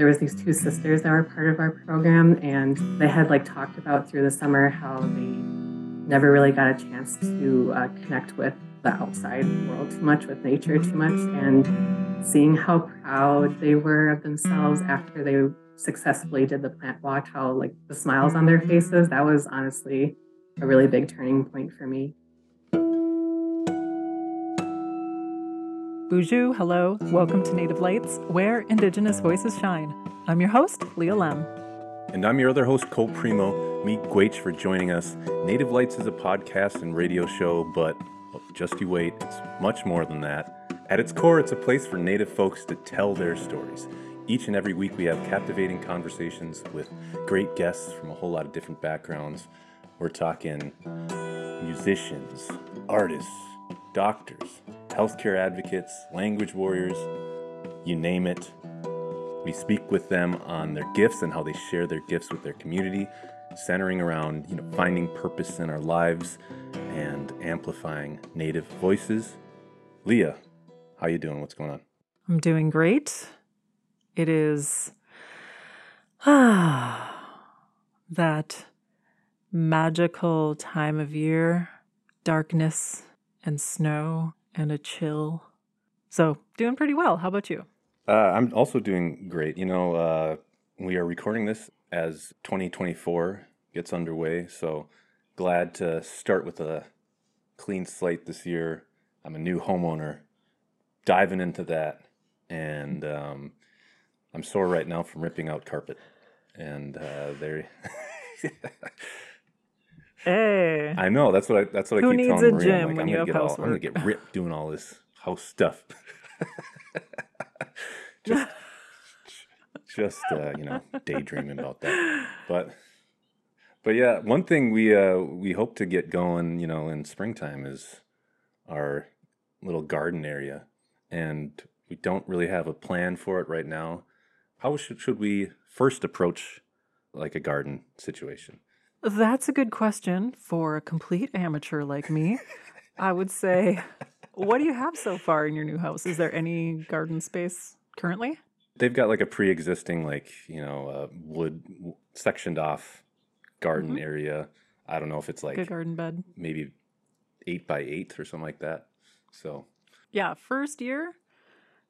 there was these two sisters that were part of our program, and they had like talked about through the summer how they never really got a chance to uh, connect with the outside world too much, with nature too much, and seeing how proud they were of themselves after they successfully did the plant walk, how like the smiles on their faces, that was honestly a really big turning point for me. Bonjour, hello, welcome to Native Lights, where Indigenous voices shine. I'm your host, Leah Lemm. And I'm your other host, Cole Premo. Meet Gwach for joining us. Native Lights is a podcast and radio show, but just you wait, it's much more than that. At its core, it's a place for Native folks to tell their stories. Each and every week, we have captivating conversations with great guests from a whole lot of different backgrounds. We're talking musicians, artists, doctors, healthcare advocates, language warriors, you name it. We speak with them on their gifts and how they share their gifts with their community, centering around, you know, finding purpose in our lives and amplifying native voices. Leah, how you doing? What's going on? I'm doing great. It is ah that magical time of year, darkness and snow and a chill. So, doing pretty well. How about you? Uh, I'm also doing great. You know, uh, we are recording this as 2024 gets underway. So, glad to start with a clean slate this year. I'm a new homeowner, diving into that. And um, I'm sore right now from ripping out carpet. And uh, there. Hey. I know. That's what I. That's what Who I keep telling Maria. I'm like, I'm gonna get all, I'm gonna get ripped doing all this house stuff. just, just uh, you know, daydreaming about that. But, but yeah, one thing we uh, we hope to get going, you know, in springtime is our little garden area, and we don't really have a plan for it right now. How should should we first approach like a garden situation? That's a good question for a complete amateur like me. I would say, what do you have so far in your new house? Is there any garden space currently? they've got like a pre-existing like you know uh, wood sectioned off garden area i don't know if it's like Good garden bed. maybe eight by eight or something like that so Yeah, first year,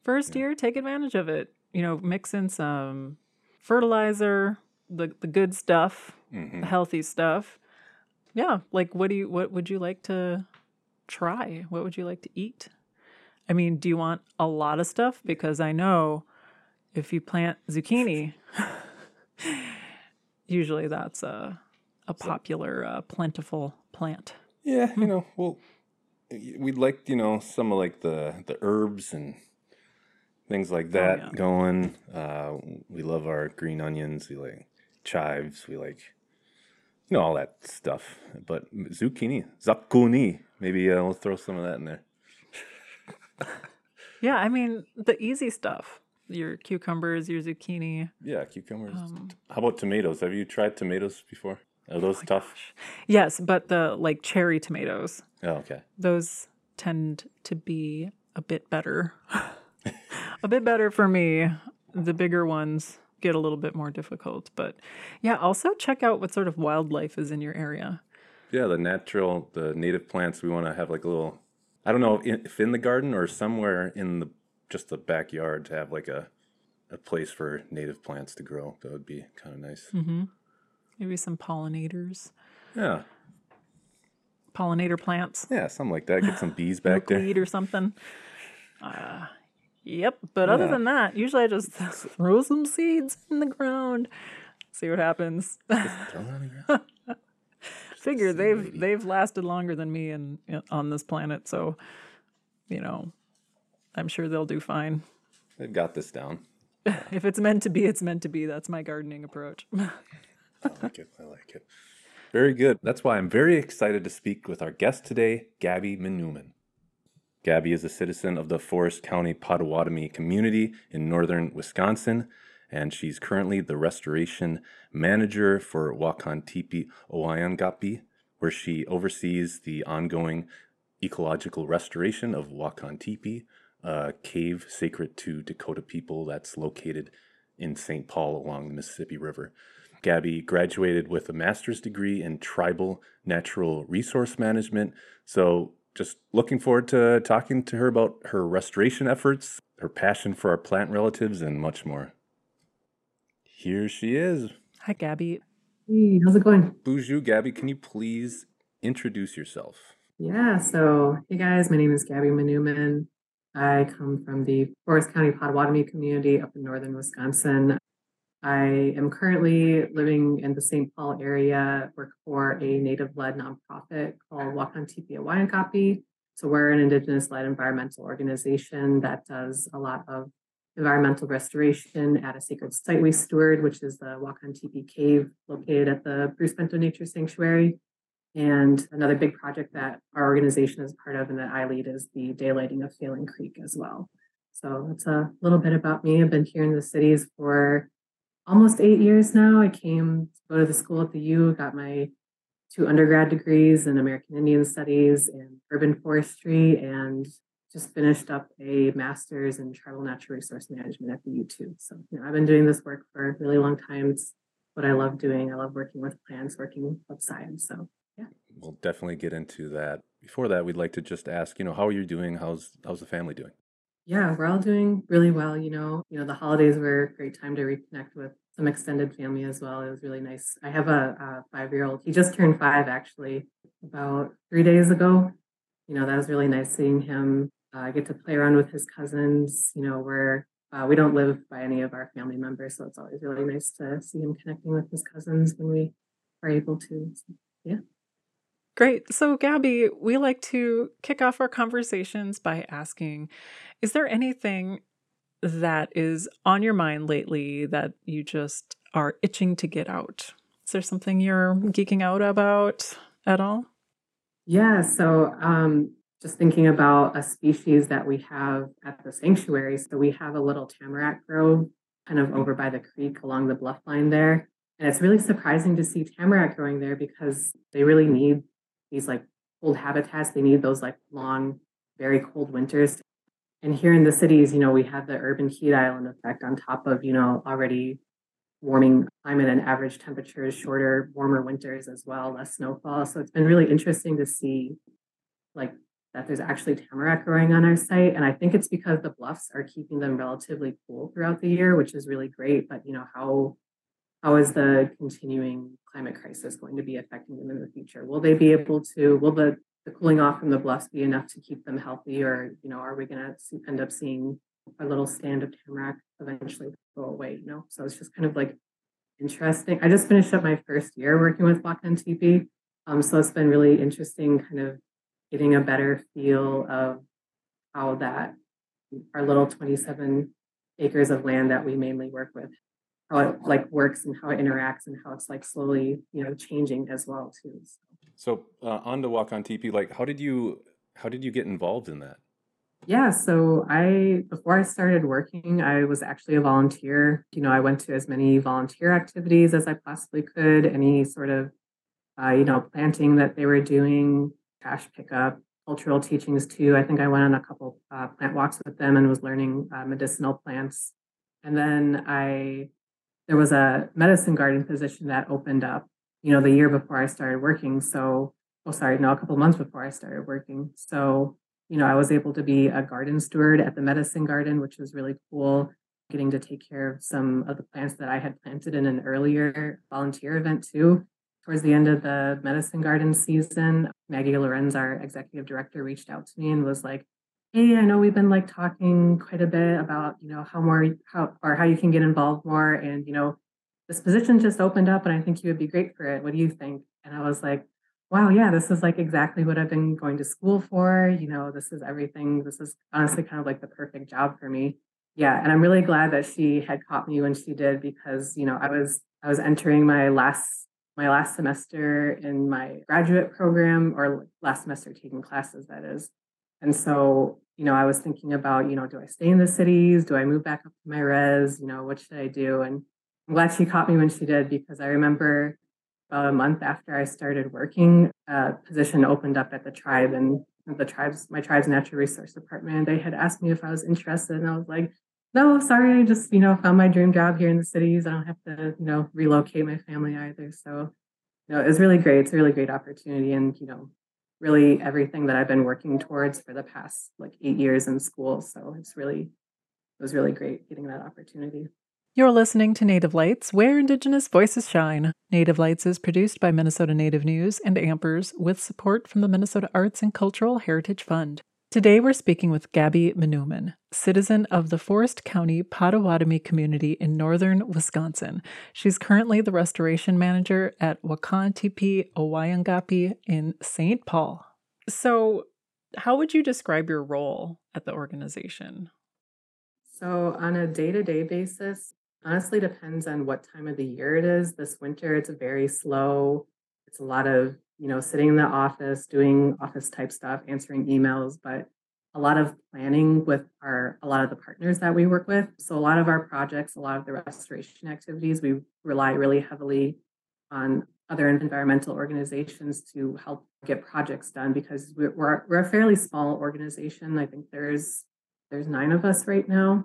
first year, take advantage of it. You know, mix in some fertilizer, the the good stuff, mhm. healthy stuff. Yeah, like what do you what would you like to try? What would you like to eat? I mean, do you want a lot of stuff? Because I know if you plant zucchini, usually that's a a popular, uh, plentiful plant. yeah you know well we'd like you know some of like the the herbs and things like that yeah. going uh we love our green onions we like chives we like you know all that stuff but zucchini zucchini maybe uh, we'll throw some of that in there Yeah, I mean the easy stuff. Your cucumbers, your zucchini. Yeah, cucumbers. Um, How about tomatoes? Have you tried tomatoes before? Are Oh those tough? Yes, but the like cherry tomatoes, Oh, okay. those tend to be a bit better. a bit better for me. The bigger ones get a little bit more difficult, but yeah, also check out what sort of wildlife is in your area. Yeah, the natural, the native plants. We want to have like a little. I don't know if in the garden or somewhere in the just the backyard to have like a a place for native plants to grow. That would be kind of nice. Mm-hmm. Maybe some pollinators, Yeah, pollinator plants, yeah, something like that. Get some bees back there. milkweed or something. Uh, yep. But other Yeah. than that, usually I just throw some seeds in the ground, see what happens. Throw it on the. Figure they've they've lasted longer than me and on this planet, so you know, I'm sure they'll do fine. They've got this down. If it's meant to be, it's meant to be. That's my gardening approach. I like it. I like it. Very good. That's why I'm very excited to speak with our guest today, Gabby Menomin. Gabby is a citizen of the Forest County Potawatomi community in northern Wisconsin, and she's currently the restoration manager for Wakantipi Owayangapi, where she oversees the ongoing ecological restoration of Wakan Tipi, a cave sacred to Dakota people that's located in St. Paul along the Mississippi River. Gabby graduated with a master's degree in tribal natural resource management. So, just looking forward to talking to her about her restoration efforts, her passion for our plant relatives, and much more. Here she is. Hi, Gabby. Hey, how's it going? Bonjour, Gabby. Can you please introduce yourself? Yeah, so hey guys, my name is Gabby Menomin. I come from the Forest County Potawatomi community up in northern Wisconsin. I am currently living in the St. Paul area, work for a native led nonprofit called Wakan Tipi Awanyankapi. So we're an indigenous led environmental organization that does a lot of environmental restoration at a sacred site we steward, which is the Wakan Tipi Cave located at the Bruce Vento Nature Sanctuary. And another big project that our organization is part of and that I lead is the daylighting of Phalen Creek as well. So that's a little bit about me. I've been here in the cities for almost eight years now. I came to go to the school at the U, got my two undergrad degrees in American Indian Studies and urban forestry, and just finished up a master's in tribal natural resource management at the U too. So you know, I've been doing this work for a really long time. It's what I love doing. I love working with plants, working with science. So yeah. We'll definitely get into that. Before that, we'd like to just ask, you know, how are you doing? How's how's the family doing? Yeah, we're all doing really well. You know, you know, the holidays were a great time to reconnect with some extended family as well. It was really nice. I have a, a five year old. He just turned five actually about three days ago. You know, that was really nice seeing him. Uh, I get to play around with his cousins. You know, we're uh, we don't live by any of our family members, so it's always really nice to see him connecting with his cousins when we are able to. So, yeah. Great. So, Gabby, we like to kick off our conversations by asking Is there anything that is on your mind lately that you just are itching to get out? Is there something you're geeking out about at all? Yeah. So, um, just thinking about a species that we have at the sanctuary. So, we have a little tamarack grove kind of over by the creek along the bluff line there. And it's really surprising to see tamarack growing there because they really need these like cold habitats. They need those like long, very cold winters. And here in the cities, you know, we have the urban heat island effect on top of, you know, already warming climate and average temperatures, shorter, warmer winters as well, less snowfall. So it's been really interesting to see like that there's actually tamarack growing on our site. And I think it's because the bluffs are keeping them relatively cool throughout the year, which is really great. But you know, how how is the continuing climate crisis going to be affecting them in the future? Will they be able to, will the, the cooling off from the bluffs be enough to keep them healthy? Or, you know, are we going to end up seeing a little stand of tamarack eventually go away, you know? So it's just kind of like interesting. I just finished up my first year working with Wakan Tipi. Um, so it's been really interesting kind of getting a better feel of how that our little 27 acres of land that we mainly work with how it like works and how it interacts and how it's like slowly you know changing as well too so, so uh, on to Wakan Tipi, like how did you how did you get involved in that? Yeah so i before i started working i was actually a volunteer. You know i went to as many volunteer activities as i possibly could any sort of uh, you know planting that they were doing trash pickup cultural teachings too. I think i went on a couple uh, plant walks with them and was learning uh, medicinal plants. And then i there was a medicine garden position that opened up, you know, the year before I started working. So, oh, sorry, no, a couple months before I started working. So, you know, I was able to be a garden steward at the medicine garden, which was really cool. Getting to take care of some of the plants that I had planted in an earlier volunteer event too. Towards the end of the medicine garden season, Maggie Lorenz, our executive director, reached out to me and was like, hey i know we've been like talking quite a bit about you know how more how or how you can get involved more and you know this position just opened up and i think you would be great for it what do you think and i was like wow yeah this is like exactly what i've been going to school for you know this is everything this is honestly kind of like the perfect job for me yeah and i'm really glad that she had caught me when she did because you know i was i was entering my last my last semester in my graduate program or last semester taking classes that is and so, you know, I was thinking about, you know, do I stay in the cities? Do I move back up to my res? You know, what should I do? And She caught me when she did because I remember about a month after I started working, a position opened up at the tribe and the tribes, my tribe's natural resource department. They had asked me if I was interested, and I was like, No, sorry, I just, you know, found my dream job here in the cities. I don't have to, you know, relocate my family either. So, you know, it was really great. It's a really great opportunity. And, you know, really everything that I've been working towards for the past like eight years in school. So it's really, it was really great getting that opportunity. You're listening to Native Lights, where Indigenous voices shine. Native Lights is produced by Minnesota Native News and Ampers with support from the Minnesota Arts and Cultural Heritage Fund. Today we're speaking with Gabby Menomin, citizen of the Forest County Potawatomi community in northern Wisconsin. She's currently the restoration manager at Wakantipi Owayangapi in St. Paul. So, how would you describe your role at the organization? So, on a day to day basis, honestly depends on what time of the year it is. This winter, it's very slow. It's a lot of, you know, sitting in the office, doing office type stuff, answering emails, but a lot of planning with our a lot of the partners that we work with. So a lot of our projects, a lot of the restoration activities, we rely really heavily on other environmental organizations to help get projects done because we're we're, we're a fairly small organization. I think there's there's nine of us right now.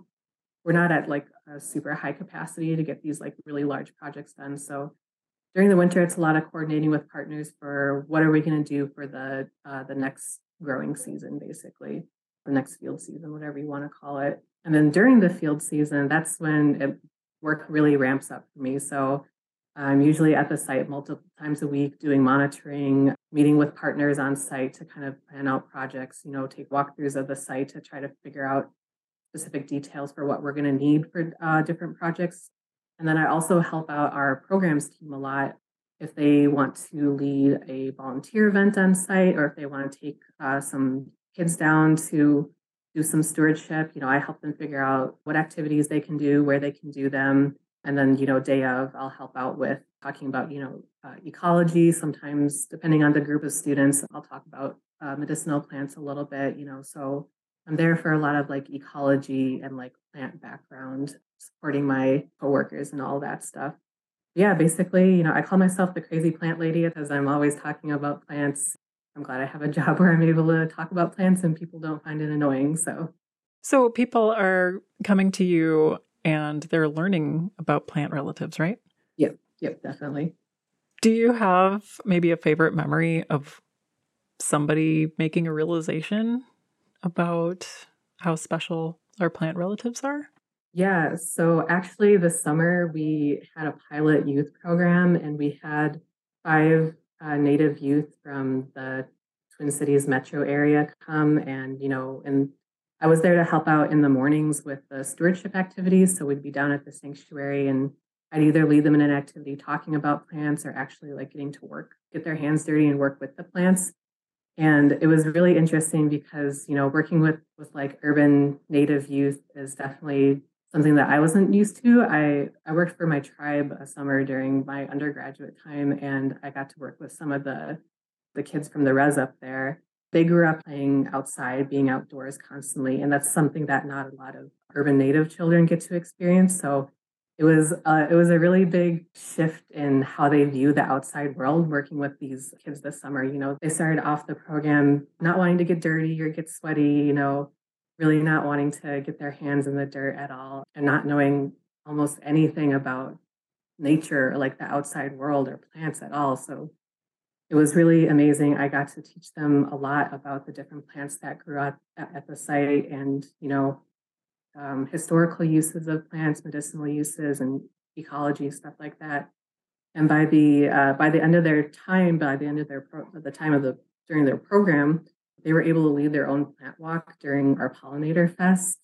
We're not at like a super high capacity to get these like really large projects done. So during the winter, it's a lot of coordinating with partners for what are we going to do for the uh, the next growing season, basically the next field season, whatever you want to call it. And then during the field season, that's when it, work really ramps up for me. So I'm usually at the site multiple times a week doing monitoring, meeting with partners on site to kind of plan out projects, you know, take walkthroughs of the site to try to figure out specific details for what we're going to need for uh, different projects. And then I also help out our programs team a lot if they want to lead a volunteer event on site or if they want to take uh, some kids down to do some stewardship. You know, I help them figure out what activities they can do, where they can do them. And then, you know, day of, I'll help out with talking about, you know, uh, ecology. Sometimes, depending on the group of students, I'll talk about uh, medicinal plants a little bit, you know. So I'm there for a lot of like ecology and like plant background, supporting my coworkers and all that stuff. Yeah, basically, you know, I call myself the crazy plant lady because I'm always talking about plants. I'm glad I have a job where I'm able to talk about plants and people don't find it annoying. So, so people are coming to you and they're learning about plant relatives, right? Yep, yep, definitely. Do you have maybe a favorite memory of somebody making a realization about how special our plant relatives are? Yeah, so actually, this summer we had a pilot youth program and we had five uh, Native youth from the Twin Cities metro area come and, you know, and I was there to help out in the mornings with the stewardship activities. So we'd be down at the sanctuary and I'd either lead them in an activity talking about plants or actually like getting to work, get their hands dirty and work with the plants and it was really interesting because you know working with with like urban native youth is definitely something that i wasn't used to. I i worked for my tribe a summer during my undergraduate time and i got to work with some of the the kids from the res up there. They grew up playing outside being outdoors constantly and that's something that not a lot of urban native children get to experience. So it was uh, it was a really big shift in how they view the outside world working with these kids this summer you know? They started off the program not wanting to get dirty or get sweaty you know really not wanting to get their hands in the dirt at all and not knowing almost anything about nature or like the outside world or plants at all. So it was really amazing. I got to teach them a lot about the different plants that grew up at the site and you know um, historical uses of plants, medicinal uses, and ecology stuff like that. And by the uh, by the end of their time, by the end of their pro- the time of the during their program, they were able to lead their own plant walk during our pollinator fest.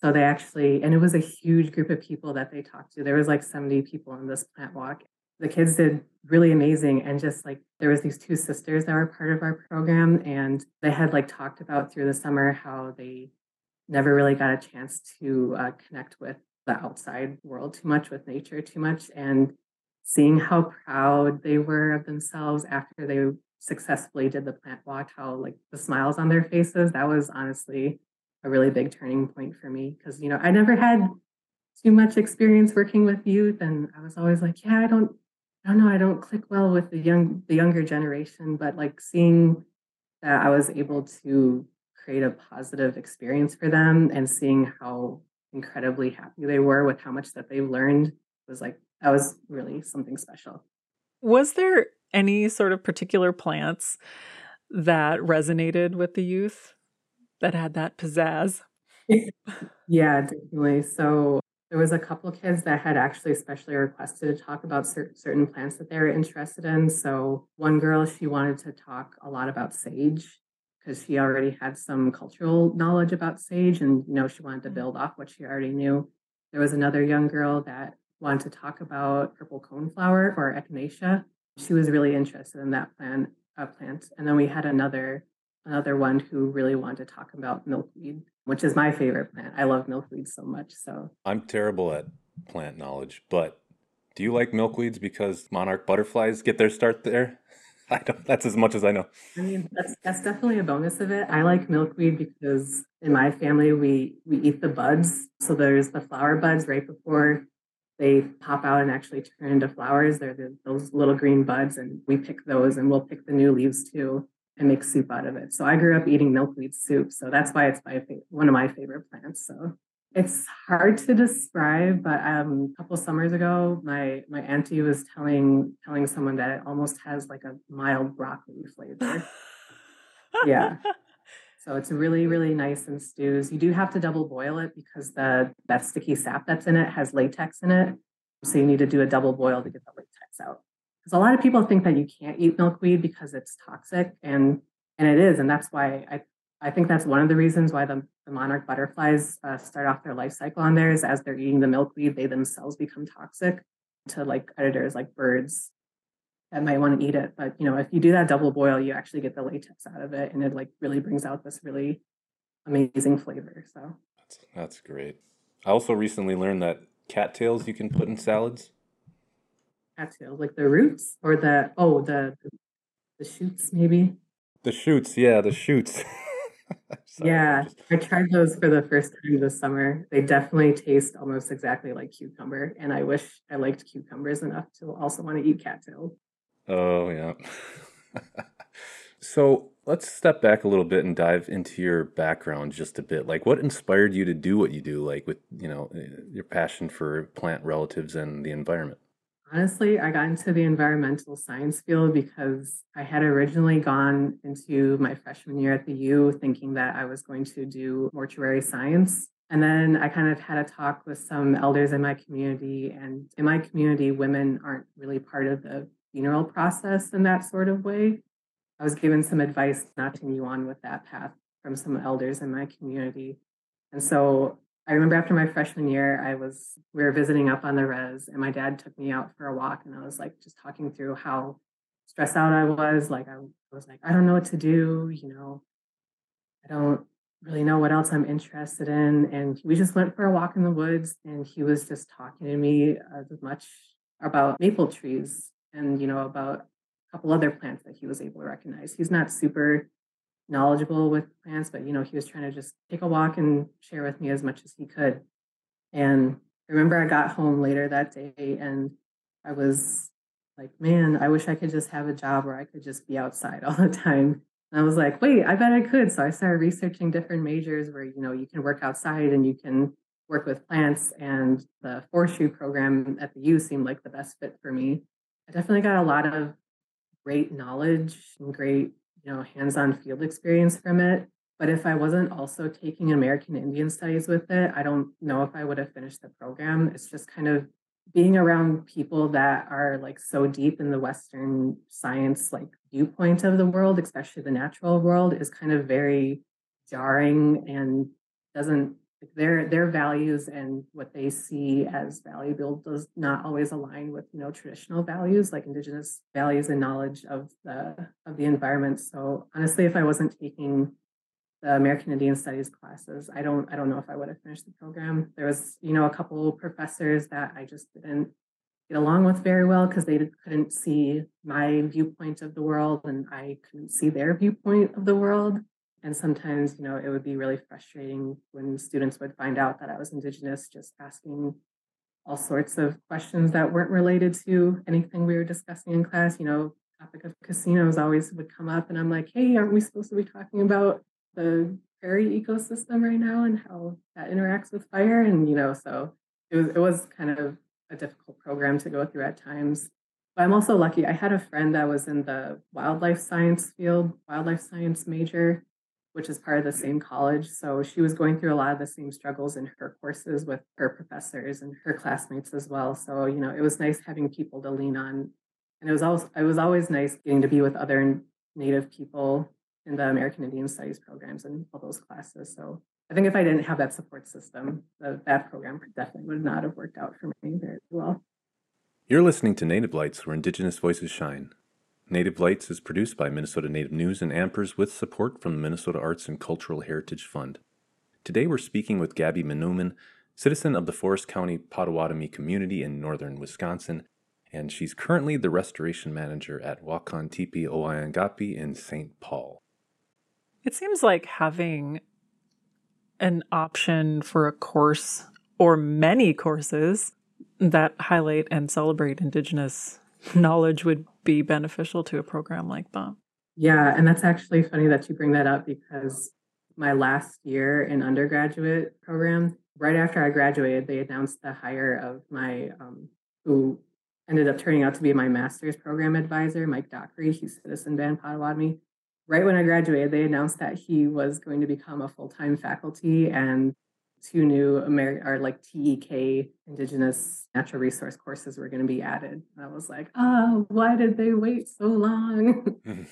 So they actually, and it was a huge group of people that they talked to. There was like 70 people in this plant walk. The kids did really amazing. And just like there was these two sisters that were part of our program and they had like talked about through the summer how they never really got a chance to uh, connect with the outside world too much, with nature too much, and seeing how proud they were of themselves after they successfully did the plant walk, how like the smiles on their faces, that was honestly a really big turning point for me because you know I never had too much experience working with youth, and I was always like, yeah, I don't, I don't know, I don't click well with the young, the younger generation, but like seeing that I was able to create a positive experience for them and seeing how incredibly happy they were with how much that they've learned. Was like that was really something special. Was there any sort of particular plants that resonated with the youth that had that pizzazz? yeah, definitely. So there was a couple kids that had actually especially requested to talk about cer- certain plants that they were interested in. So one girl, she wanted to talk a lot about sage because she already had some cultural knowledge about sage and you know she wanted to build off what she already knew. There was another young girl that wanted to talk about purple coneflower or echinacea. She was really interested in that plant uh, plant. And then we had another another one who really wanted to talk about milkweed which is my favorite plant. I love milkweed so much. So I'm terrible at plant knowledge, but do you like milkweeds because monarch butterflies get their start there? I don't. That's as much as I know. I mean, that's that's definitely a bonus of it. I like milkweed because in my family we we eat the buds. So there's the flower buds right before they pop out and actually turn into flowers. They're the, those little green buds, and we pick those, and we'll pick the new leaves too and make soup out of it. So I grew up eating milkweed soup. So that's why it's my one of my favorite plants. So it's hard to describe, but um, a couple summers ago, my my auntie was telling telling someone that it almost has like a mild broccoli flavor. yeah. So it's really, really nice in stews. You do have to double boil it because the that sticky sap that's in it has latex in it. So you need to do a double boil to get the latex out because a lot of people think that you can't eat milkweed because it's toxic and and it is and that's why i i think that's one of the reasons why the, the monarch butterflies uh, start off their life cycle on there is as they're eating the milkweed they themselves become toxic to like predators like birds that might want to eat it. But you know if you do that double boil you actually get the latex out of it and it like really brings out this really amazing flavor so. That's, that's great. I also recently learned that cattails you can put in salads. Cattails, like the roots or the oh the the shoots maybe. The shoots, yeah, the shoots. Sorry, yeah, just... I tried those for the first time this summer. They definitely taste almost exactly like cucumber, and I wish I liked cucumbers enough to also want to eat cattails. Oh yeah. so let's step back a little bit and dive into your background just a bit. Like, what inspired you to do what you do? Like, with you know eh, your passion for plant relatives and the environment. Honestly, I got into the environmental science field because I had originally gone into my freshman year at the U thinking that I was going to do mortuary science. And then I kind of had a talk with some elders in my community. And in my community, women aren't really part of the funeral process in that sort of way. I was given some advice not to move on with that path from some elders in my community. And so I remember after my freshman year, I was we were visiting up on the res, and my dad took me out for a walk, and I was like just talking through how stressed out I was. Like I was like, I don't know what to do, you know, I don't really know what else I'm interested in. And we just went for a walk in the woods, and he was just talking to me as much about maple trees and you know about a couple other plants that he was able to recognize. He's not super knowledgeable with plants, but you know, he was trying to just take a walk and share with me as much as he could. And I remember I got home later that day and I was like, man, I wish I could just have a job where I could just be outside all the time. And I was like, wait, I bet I could. So I started researching different majors where, you know, you can work outside and you can work with plants. And the forestry program at the U seemed like the best fit for me. I definitely got a lot of great knowledge and great you know, hands-on field experience from it. But if I wasn't also taking American Indian studies with it, I don't know if I would have finished the program. It's just kind of being around people that are like so deep in the Western science like viewpoint of the world, especially the natural world, is kind of very jarring and doesn't their their values and what they see as valuable does not always align with you know traditional values like indigenous values and knowledge of the of the environment. So honestly if i wasn't taking the american indian studies classes i don't i don't know if i would have finished the program. There was you know a couple professors that i just didn't get along with very well because they couldn't see my viewpoint of the world and i couldn't see their viewpoint of the world and sometimes, you know, it would be really frustrating when students would find out that I was Indigenous, just asking all sorts of questions that weren't related to anything we were discussing in class. You know, topic of casinos always would come up, and I'm like, hey, aren't we supposed to be talking about the prairie ecosystem right now and how that interacts with fire. And, you know, so it was, it was kind of a difficult program to go through at times. But I'm also lucky. I had a friend that was in the wildlife science field, wildlife science major, which is part of the same college. So she was going through a lot of the same struggles in her courses with her professors and her classmates as well. So, you know, it was nice having people to lean on. And it was always it was always nice getting to be with other native people in the American Indian Studies programs and all those classes. So I think if I didn't have that support system, the, that program definitely would not have worked out for me very well. You're listening to Native Lights, where Indigenous voices shine. Native Lights is produced by Minnesota Native News and Ampers with support from the Minnesota Arts and Cultural Heritage Fund. Today we're speaking with Gabby Menomin, citizen of the Forest County Potawatomi community in northern Wisconsin, and she's currently the restoration manager at Wakan Tipi Awanyankapi in St. Paul. It seems like having an option for a course or many courses that highlight and celebrate Indigenous knowledge would be beneficial to a program like that. Yeah, and that's actually funny that you bring that up because my last year in undergraduate program, right after I graduated, they announced the hire of my um, who ended up turning out to be my master's program advisor, Mike Dockry. He's citizen band Potawatomi. Right when I graduated, they announced that he was going to become a full time faculty and two new American or like TEK Indigenous natural resource courses were going to be added. I was like, oh, why did they wait so long?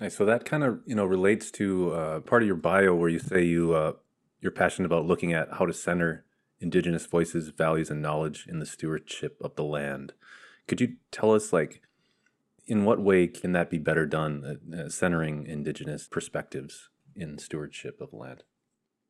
nice. So that kind of you know relates to uh, part of your bio where you say you uh, you're passionate about looking at how to center Indigenous voices, values, and knowledge in the stewardship of the land. Could you tell us like? In what way can that be better done, uh, centering Indigenous perspectives in stewardship of land?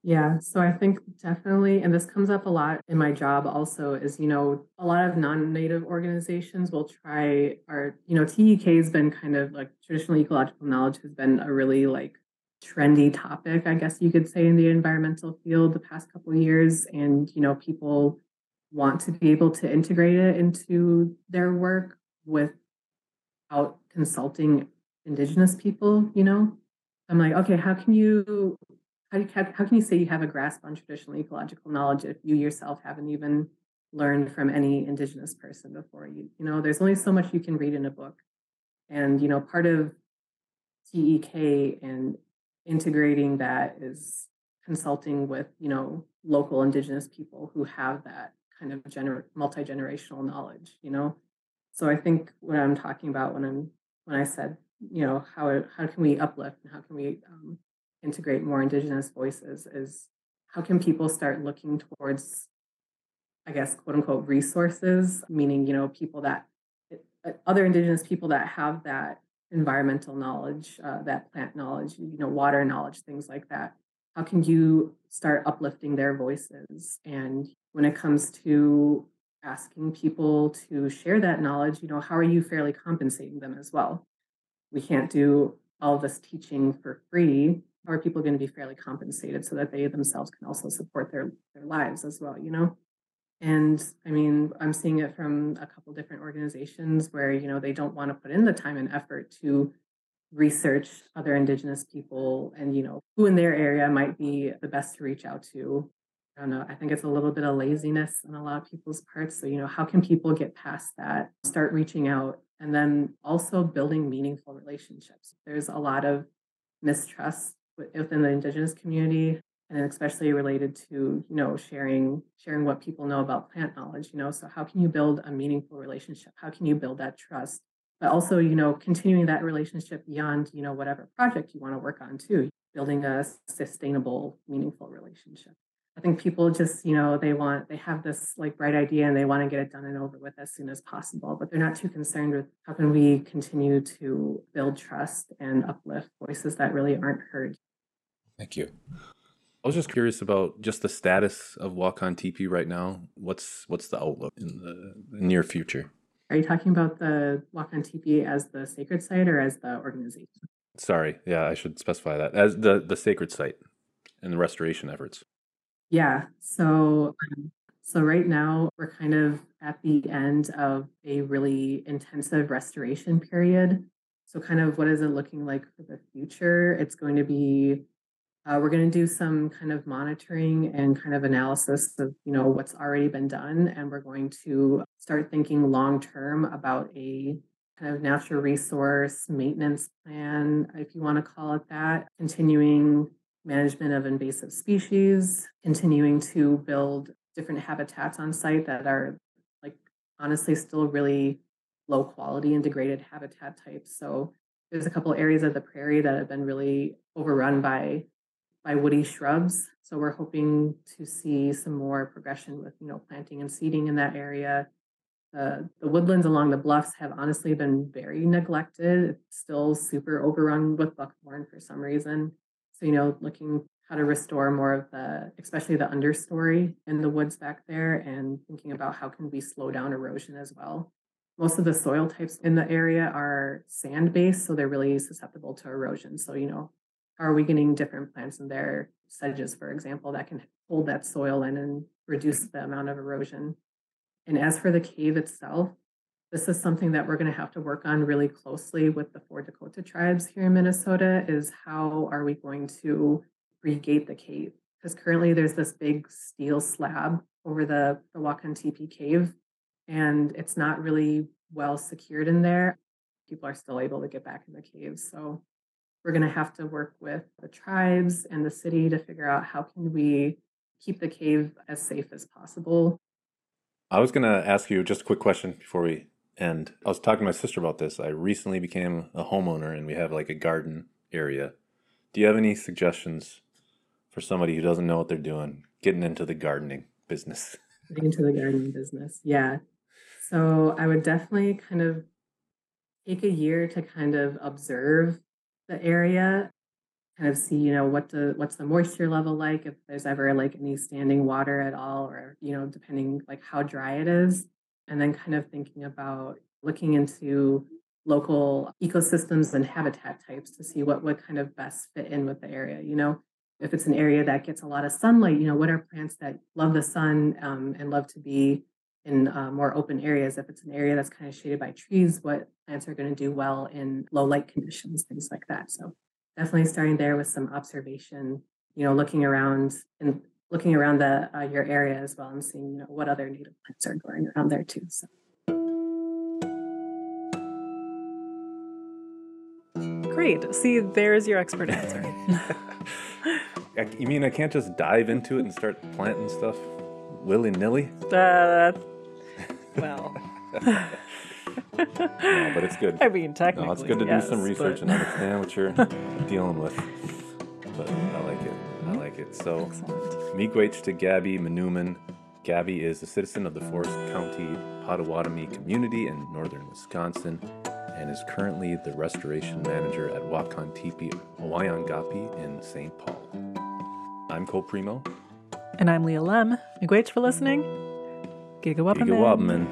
Yeah, so I think definitely, and this comes up a lot in my job also, is, you know, a lot of non native organizations will try, or, you know, TEK has been kind of like traditional ecological knowledge has been a really like trendy topic, I guess you could say, in the environmental field the past couple years. And, you know, people want to be able to integrate it into their work without consulting Indigenous people, you know? I'm like, okay, how can you how, how, how can you say you have a grasp on traditional ecological knowledge if you yourself haven't even learned from any indigenous person before? You you know there's only so much you can read in a book. And you know part of tek and integrating that is consulting with you know local indigenous people who have that kind of gener- multi-generational knowledge you know? So i think what i'm talking about when i'm when i said you know how how can we uplift and how can we um, integrate more indigenous voices is how can people start looking towards i guess quote unquote resources? Meaning you know people that uh, other indigenous people that have that environmental knowledge uh, that plant knowledge you know water knowledge things like that. How can you start uplifting their voices? And when it comes to asking people to share that knowledge you know how are you fairly compensating them as well? We can't do all this teaching for free are people going to be fairly compensated so that they themselves can also support their their lives as well you know? And i mean i'm seeing it from a couple different organizations where you know they don't want to put in the time and effort to research other indigenous people and you know who in their area might be the best to reach out to. I don't know i think it's a little bit of laziness on a lot of people's parts so you know how can people get past that start reaching out and then also building meaningful relationships? There's a lot of mistrust within the indigenous community and especially related to you know sharing sharing what people know about plant knowledge you know? So how can you build a meaningful relationship? How can you build that trust? But also you know continuing that relationship beyond you know whatever project you want to work on too building a sustainable meaningful relationship. I think people just you know they want they have this like bright idea and they want to get it done and over with as soon as possible but they're not too concerned with how can we continue to build trust and uplift voices that really aren't heard Thank you. I was just curious about just the status of Wakan Tipi right now. What's what's the outlook in the, near future? Are you talking about the Wakan Tipi as the sacred site or as the organization? Sorry, yeah, I should specify that as the the sacred site and the restoration efforts. Yeah. So um, so right now we're kind of at the end of a really intensive restoration period. So, kind of what is it looking like for the future? It's going to be uh, we're going to do some kind of monitoring and kind of analysis of you know what's already been done, and we're going to start thinking long term about a kind of natural resource maintenance plan, if you want to call it that, continuing management of invasive species, continuing to build different habitats on site that are like honestly still really low quality and degraded habitat types. So there's a couple areas of the prairie that have been really overrun by by woody shrubs. So we're hoping to see some more progression with you know planting and seeding in that area. The, the woodlands along the bluffs have honestly been very neglected. It's still super overrun with buckthorn for some reason. So, you know, looking how to restore more of the, especially the understory in the woods back there, and thinking about how can we slow down erosion as well. Most of the soil types in the area are sand based, so they're really susceptible to erosion. So, you know, are we getting different plants in there, sedges, for example, that can hold that soil in and reduce the amount of erosion? And as for the cave itself, this is something that we're going to have to work on really closely with the four Dakota tribes here in Minnesota is how are we going to regate the cave? Because currently there's this big steel slab over the, the Wakan Tipi cave, and it's not really well secured in there. People are still able to get back in the cave. So we're going to have to work with the tribes and the city to figure out how can we keep the cave as safe as possible. I was going to ask you just a quick question before we end. I was talking to my sister about this. I recently became a homeowner and we have like a garden area. Do you have any suggestions for somebody who doesn't know what they're doing, getting into the gardening business. Getting into the gardening business, yeah. So I would definitely kind of take a year to kind of observe the area, kind of see, you know, what the what's the moisture level like, if there's ever like any standing water at all, or you know, depending like how dry it is, and then kind of thinking about looking into local ecosystems and habitat types to see what would kind of best fit in with the area. You know, if it's an area that gets a lot of sunlight, you know, what are plants that love the sun um, and love to be in uh, more open areas? If it's an area that's kind of shaded by trees, what plants are going to do well in low light conditions, things like that. So definitely starting there with some observation, you know, looking around and looking around the uh, your area as well and seeing, you know, what other native plants are growing around there too. So. Great. See, there's your expert answer. you mean I can't just dive into it and start planting stuff willy nilly? Uh, well. no, but it's good. I mean, technically, no, it's good to yes, do some research but... and understand what you're dealing with. But I like it. I mm-hmm. like it. So, miigwech to Gabby Menomin. Gabby is a citizen of the Forest County Potawatomi community in northern Wisconsin and is currently the restoration manager at Wakan Tipi Awanyankapi in St. Paul. I'm Cole Premo. And I'm Leah Lemm. Miigwech for listening. Gigawapaman.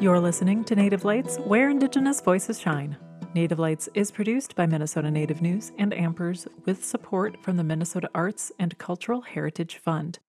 You're listening to Native Lights, where Indigenous voices shine. Native Lights is produced by Minnesota Native News and Ampers with support from the Minnesota Arts and Cultural Heritage Fund.